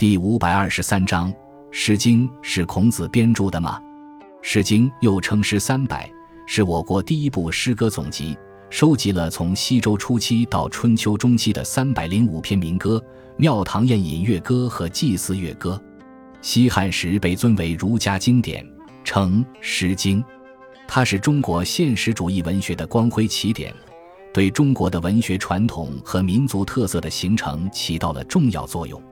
第五百二十三章，《诗经》是孔子编著的吗？《诗经》又称《诗三百》，是我国第一部诗歌总集，收集了从西周初期到春秋中期的三百零五篇民歌、庙堂宴饮乐歌和祭祀乐歌。西汉时被尊为儒家经典，称《诗经》，它是中国现实主义文学的光辉起点，对中国的文学传统和民族特色的形成起到了重要作用。《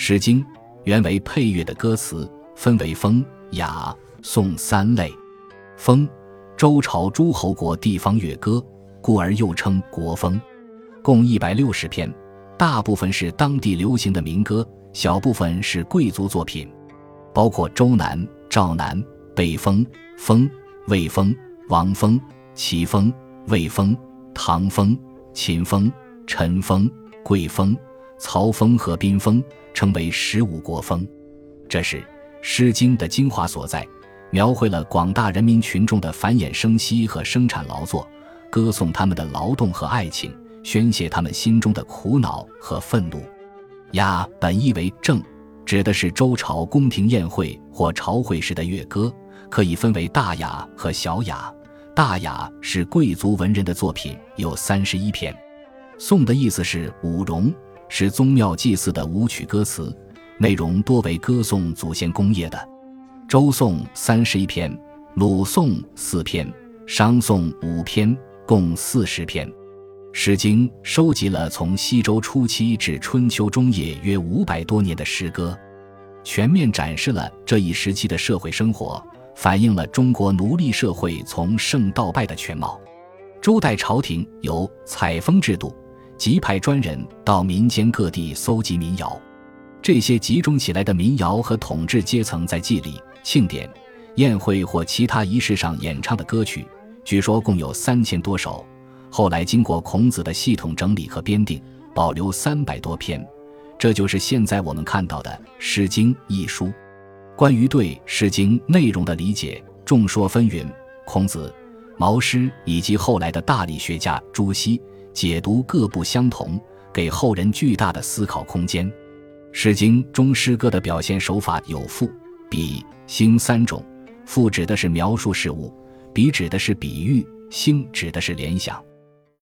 诗经》原为配乐的歌词，分为风、雅、颂三类。风，周朝诸侯国地方乐歌，故而又称国风，共一百六十篇，大部分是当地流行的民歌，小部分是贵族作品，包括周南、赵南、北风、风、魏风、王风、齐风、魏风、唐风、秦风、陈风、贵风、曹风和宾风。称为十五国风，这是《诗经》的精华所在，描绘了广大人民群众的繁衍生息和生产劳作，歌颂他们的劳动和爱情，宣泄他们心中的苦恼和愤怒。雅本意为正，指的是周朝宫廷宴会或朝会时的乐歌，可以分为大雅和小雅。大雅是贵族文人的作品，有三十一篇。颂的意思是舞容。是宗庙祭祀的舞曲歌词，内容多为歌颂祖先功业的。周颂三十一篇，鲁颂四篇，商颂五篇，共四十篇。《诗经》收集了从西周初期至春秋中叶约五百多年的诗歌，全面展示了这一时期的社会生活，反映了中国奴隶社会从盛到败的全貌。周代朝廷有采风制度。即派专人到民间各地搜集民谣，这些集中起来的民谣和统治阶层在祭礼、庆典、宴会或其他仪式上演唱的歌曲，据说共有三千多首。后来经过孔子的系统整理和编定，保留三百多篇。这就是现在我们看到的《诗经》一书。关于对《诗经》内容的理解，众说纷纭。孔子、毛诗以及后来的大理学家朱熹。解读各不相同，给后人巨大的思考空间。《诗经》中诗歌的表现手法有赋、比、兴三种。赋指的是描述事物，比指的是比喻，兴指的是联想。